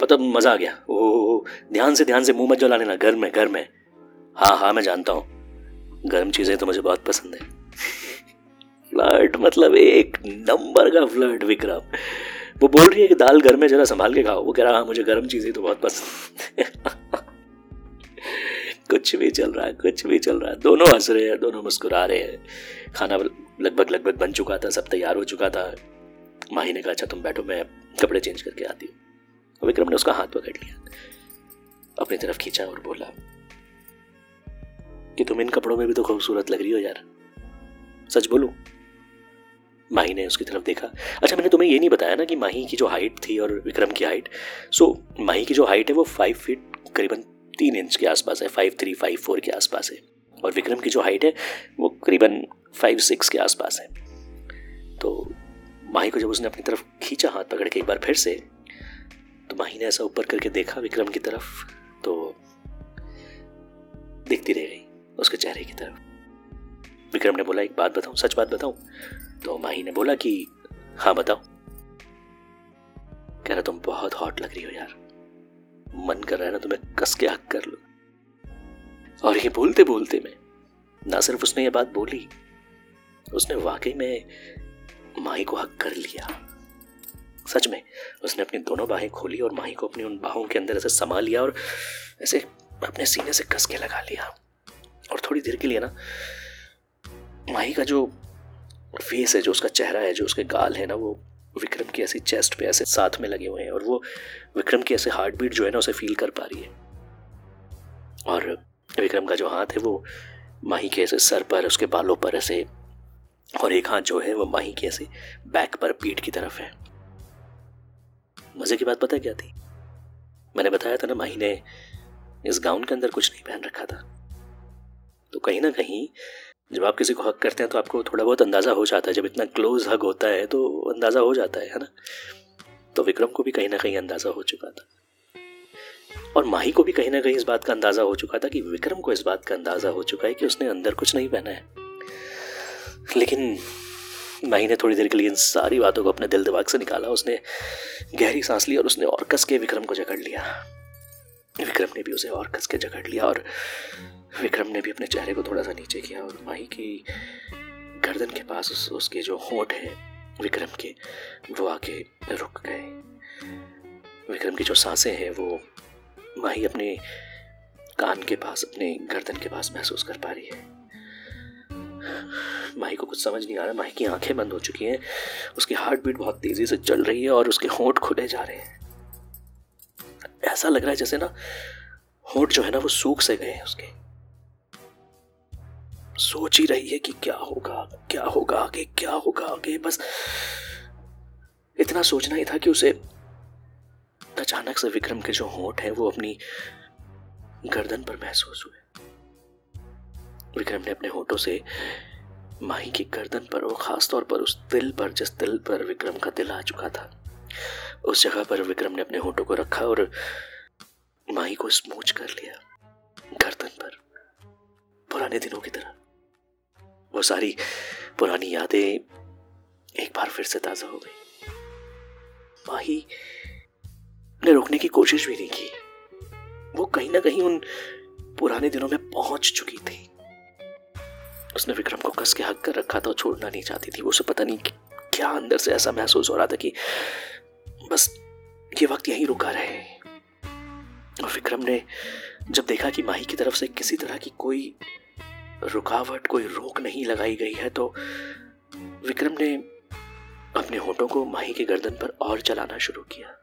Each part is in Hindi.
पता मज़ा आ गया। ओ ध्यान से ध्यान से मुँह मत जलाने ना घर में घर में हाँ हाँ मैं जानता हूँ। गर्म चीज़ें तो मुझे बहुत पसंद है। फ्लर्ट मतलब एक नंबर का फ्लर्ट, विक्रम। वो बोल रही है कि दाल घर में जरा संभाल के खाओ। वो कह रहा हाँ मुझे गर्म चीज़ें तो बहुत पसंद कुछ भी चल रहा है कुछ भी चल रहा। है दोनों हंस रहे हैं, दोनों मुस्कुरा रहे हैं। खाना लगभग लगभग बन चुका था, सब तैयार हो चुका था। माही ने कहा अच्छा तुम बैठो, मैं कपड़े चेंज करके आती हूँ। विक्रम ने उसका हाथ पकड़ लिया, अपनी तरफ़ खींचा और बोला, कि तुम इन कपड़ों में भी तो खूबसूरत लग रही हो यार। सच बोलू, माही ने उसकी तरफ़ देखा। अच्छा मैंने तुम्हें ये नहीं बताया ना कि माही की जो हाइट थी और विक्रम की हाइट सो माही की जो हाइट है वो फाइव फीट करीबन तीन इंच के आसपास है फाइव थ्री फाइव फोर के आसपास है। और विक्रम की जो हाइट है वो करीबन फाइव सिक्स के आसपास है। तो माही को जब उसने अपनी तरफ़ खींचा हाथ पकड़ के एक बार फिर से तो माही ने ऐसा ऊपर करके देखा विक्रम की तरफ़ तो देखती रह गई उसके चेहरे की तरफ़। विक्रम ने बोला, एक बात बताऊँ, सच बात बताऊँ? तो माही ने बोला कि हाँ बताओ। कह रहा, तुम बहुत हॉट लग रही हो यार। मन कर रहा है ना, तुम्हें कस के हक कर लो। और ये बोलते बोलते में ना सिर्फ़ उसने ये बात बोली, उसने वाकई में माही को हक कर लिया। सच में, उसने अपनी दोनों बाहें खोली और माही को अपनी उन बाहों के अंदर ऐसे समा लिया और ऐसे अपने सीने से कस के लगा लिया। और थोड़ी देर के लिए ना, माही का जो फेस है, जो उसका चेहरा है, जो उसके गाल है ना, वो विक्रम की ऐसी चेस्ट पे ऐसे साथ में लगे हुए हैं और वो विक्रम की ऐसे हार्ट बीट जो है ना, उसे फील कर पा रही है। और विक्रम का जो हाथ है, वो माही के ऐसे सर पर, उसके बालों पर ऐसे और एक हाथ जो है, वो माही के ऐसे बैक पर पीठ की तरफ़ है। मज़े की बात पता क्या थी? मैंने बताया था ना, माही ने इस गाउन के अंदर कुछ नहीं पहन रखा था। तो कहीं ना कहीं, जब आप किसी को हक करते हैं तो आपको थोड़ा बहुत अंदाज़ा हो जाता है। जब इतना क्लोज हक होता है तो अंदाज़ा हो जाता है है ना? तो विक्रम को भी कहीं ना कहीं अंदाज़ा हो चुका था। और माही को भी कहीं ना कहीं इस बात का अंदाज़ा हो चुका था कि विक्रम को इस बात का अंदाज़ा हो चुका है कि उसने अंदर कुछ नहीं पहना है। लेकिन माही ने थोड़ी देर के लिए इन सारी बातों को अपने दिल दिमाग से निकाला। उसने गहरी सांस ली और उसने और कस के विक्रम को जकड़ लिया। विक्रम ने भी उसे और कस के जकड़ लिया और विक्रम ने भी अपने चेहरे को थोड़ा सा नीचे किया और माही की गर्दन के पास उस, उसके जो होठ है विक्रम के वो आके रुक गए। विक्रम की जो साँसें हैं वो माही अपने कान के पास अपने गर्दन के पास महसूस कर पा रही है। माही को कुछ समझ नहीं आ रहा। माही की आँखें बंद हो चुकी हैं। उसकी हार्ट बीट बहुत तेज़ी से चल रही है और उसके होंठ खुले जा रहे हैं। ऐसा लग रहा है जैसे ना होंठ जो है ना वो सूख से गए उसके। सोच ही रही है कि क्या होगा क्या होगा आगे, क्या होगा आगे। बस इतना सोचना ही था कि उसे अचानक से विक्रम के जो होठ हैं वो अपनी गर्दन पर महसूस हुए। विक्रम ने अपने होठों से माही की गर्दन पर और खास तौर पर उस दिल पर, जिस दिल पर विक्रम का दिल आ चुका था, उस जगह पर विक्रम ने अपने होठों को रखा और माही को स्मूच कर लिया गर्दन पर, पुराने दिनों की तरह। वो सारी पुरानी यादें एक बार फिर से ताज़ा हो गई। माही ने रोकने की कोशिश भी नहीं की। वो कहीं ना कहीं उन पुराने दिनों में पहुँच चुकी थी। उसने विक्रम को कस के हक कर रखा था और छोड़ना नहीं चाहती थी। उसे पता नहीं क्या अंदर से ऐसा महसूस हो रहा था कि बस ये वक्त यहीं रुका रहे। और विक्रम ने जब देखा कि माही की तरफ़ से किसी तरह की कोई रुकावट, कोई रोक नहीं लगाई गई है तो विक्रम ने अपने होठों को माही के गर्दन पर और चलाना शुरू किया।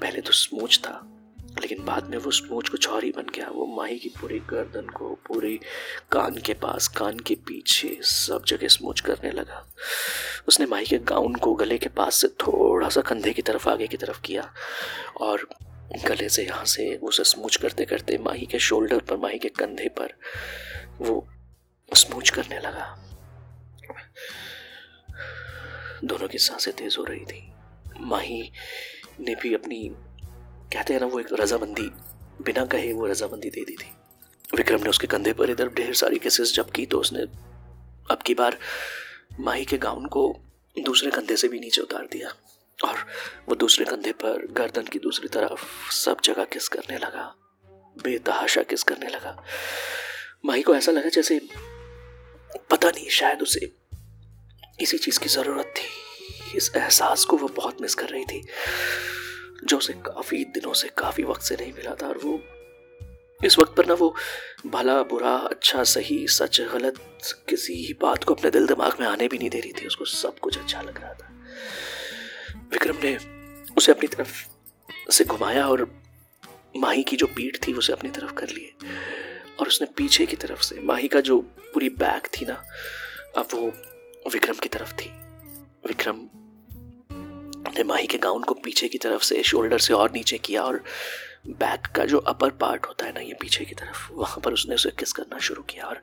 पहले तो स्मूच था लेकिन बाद में वो स्मूच कुछ और ही बन गया। वो माही की पूरी गर्दन को, पूरी कान के पास, कान के पीछे सब जगह स्मूच करने लगा। उसने माही के गाउन को गले के पास से थोड़ा सा कंधे की तरफ़, आगे की तरफ़ किया और गले से यहाँ से उसे स्मूच करते करते माही के शोल्डर पर माही के कंधे पर वो स्मूच करने लगा। दोनों की साँसें तेज हो रही थी। माही ने भी अपनी कहते हैं ना, वो एक रजामंदी, बिना कहे वो रजामंदी दे दी थी। विक्रम ने उसके कंधे पर इधर ढेर सारी केसेस जब की तो उसने अब की बार माही के गाउन को दूसरे कंधे से भी नीचे उतार दिया और वो दूसरे कंधे पर गर्दन की दूसरी तरफ़ सब जगह किस करने लगा, बेतहाशा किस करने लगा। माही को ऐसा लगा जैसे पता नहीं, शायद उसे इसी चीज़ की ज़रूरत थी। इस एहसास को वो बहुत मिस कर रही थी। जो उसे काफ़ी दिनों से काफ़ी वक्त से नहीं मिला था, और वो इस वक्त पर ना वो भला, बुरा अच्छा सही, सच, गलत किसी ही बात को अपने दिल दिमाग में आने भी नहीं दे रही थी। उसको सब कुछ अच्छा लग रहा था। विक्रम ने उसे अपनी तरफ़ से घुमाया, और माही की जो पीठ थी, उसे अपनी तरफ़ कर लिए। और उसने पीछे की तरफ़ से, माही का जो पूरी बैग थी ना, अब वो विक्रम की तरफ़ थी। विक्रम ने माही के गाउन को पीछे की तरफ़ से शोल्डर से और नीचे किया और बैक का जो अपर पार्ट होता है ना, ये पीछे की तरफ़, वहाँ पर उसने उसे किस करना शुरू किया और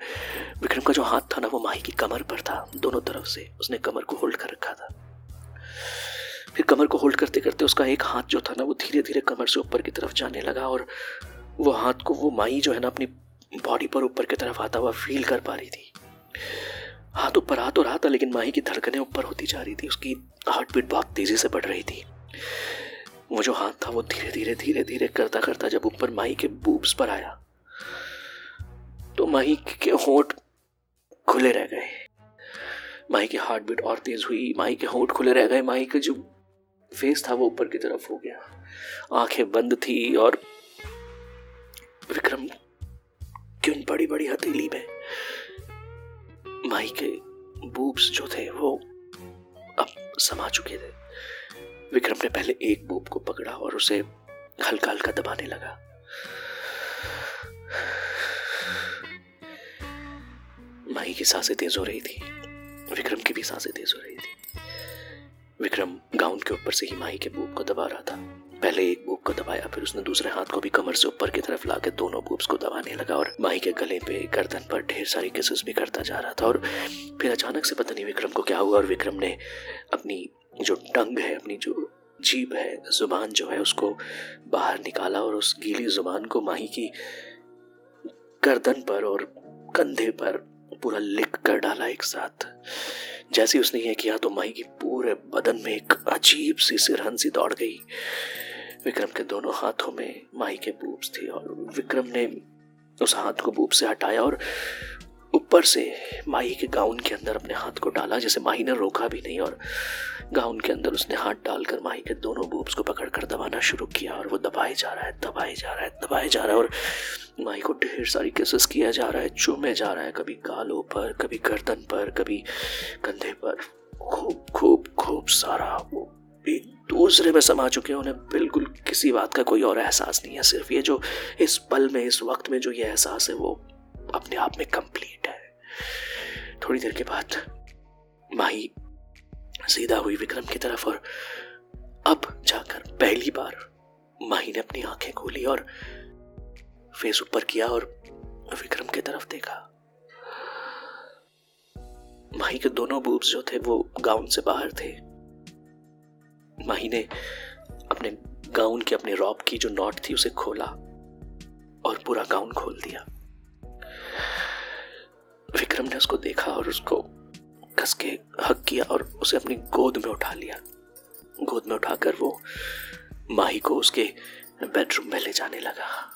विक्रम का जो हाथ था ना, वो माही की कमर पर था, दोनों तरफ़ से उसने कमर को होल्ड कर रखा था। फिर कमर को होल्ड करते करते उसका एक हाथ जो था ना, वो धीरे धीरे कमर से ऊपर की तरफ़ जाने लगा और वो हाथ को, वो माई जो है ना, अपनी बॉडी पर ऊपर की तरफ़ आता हुआ फील कर पा रही थी। हाथ ऊपर तो रहा था, लेकिन माही की धड़कनें ऊपर होती जा रही थी, उसकी हार्ट बीट बहुत तेज़ी से बढ़ रही थी। वो जो हाथ था वो धीरे धीरे धीरे धीरे करता करता जब ऊपर माही के बूब्स पर आया तो माही के होठ खुले रह गए। माही की हार्ट बीट और तेज हुई, माही के होठ खुले रह गए, माही का जो फेस था वो ऊपर की तरफ़ हो गया। आँखें बंद थी और विक्रम क्यों बड़ी बड़ी हथेली में माही के बूब्स जो थे वो समा चुके थे। विक्रम ने पहले एक बूब को पकड़ा और उसे हल्का हल्का दबाने लगा। माही की साँसें तेज हो रही थी। विक्रम की भी साँसें तेज हो रही थी। विक्रम गाउन के ऊपर से ही माही के बूब को दबा रहा था। पहले एक बूब को दबाया, फिर उसने दूसरे हाथ को भी कमर से ऊपर की तरफ़ लाके दोनों बूब्स को दबाने लगा और माही के गले पे गर्दन पर ढेर सारी किसेस भी करता जा रहा था। और फिर अचानक से पता नहीं विक्रम को क्या हुआ और विक्रम ने अपनी जो टंग है, अपनी जो जीभ है, ज़ुबान जो है, उसको बाहर निकाला और उस गीली ज़ुबान को माही की गर्दन पर और कंधे पर पूरा लिख कर डाला एक साथ। जैसे उसने यह किया तो माही की पूरे बदन में एक अजीब सी सिरहन सी दौड़ गई। विक्रम के दोनों हाथों में माही के बूब्स थे और विक्रम ने उस हाथ को बूब से हटाया और ऊपर से माही के गाउन के अंदर अपने हाथ को डाला, जैसे माही ने रोका भी नहीं और गाउन के अंदर उसने हाथ डालकर माही के दोनों बूब्स को पकड़कर दबाना शुरू किया और वो दबाए जा रहा है, दबाए जा रहा है, दबाए जा रहा है और माही को ढेर सारी केसेस किया जा रहा है, चूमे जा रहा है, कभी गालों पर, कभी गर्दन पर, कभी कंधे पर, खूब खूब खूब सारा वो एक दूसरे में समा चुके हैं, उन्हें बिल्कुल किसी बात का कोई और एहसास नहीं है। सिर्फ़ ये जो इस पल में, इस वक्त में जो ये एहसास है, वो अपने आप में कंप्लीट है। थोड़ी देर के बाद माही सीधा हुई विक्रम की तरफ़ और अब जाकर पहली बार माही ने अपनी आँखें खोली और फेस ऊपर किया और विक्रम की तरफ़ देखा। माही के दोनों बूब्स जो थे, वो गाउन से बाहर थे। माही ने अपने गाउन के, अपने रॉब की जो नॉट थी, उसे खोला और पूरा गाउन खोल दिया। विक्रम ने उसको देखा और उसको कस के हक किया और उसे अपनी गोद में उठा लिया। गोद में उठाकर वो माही को उसके बेडरूम में ले जाने लगा।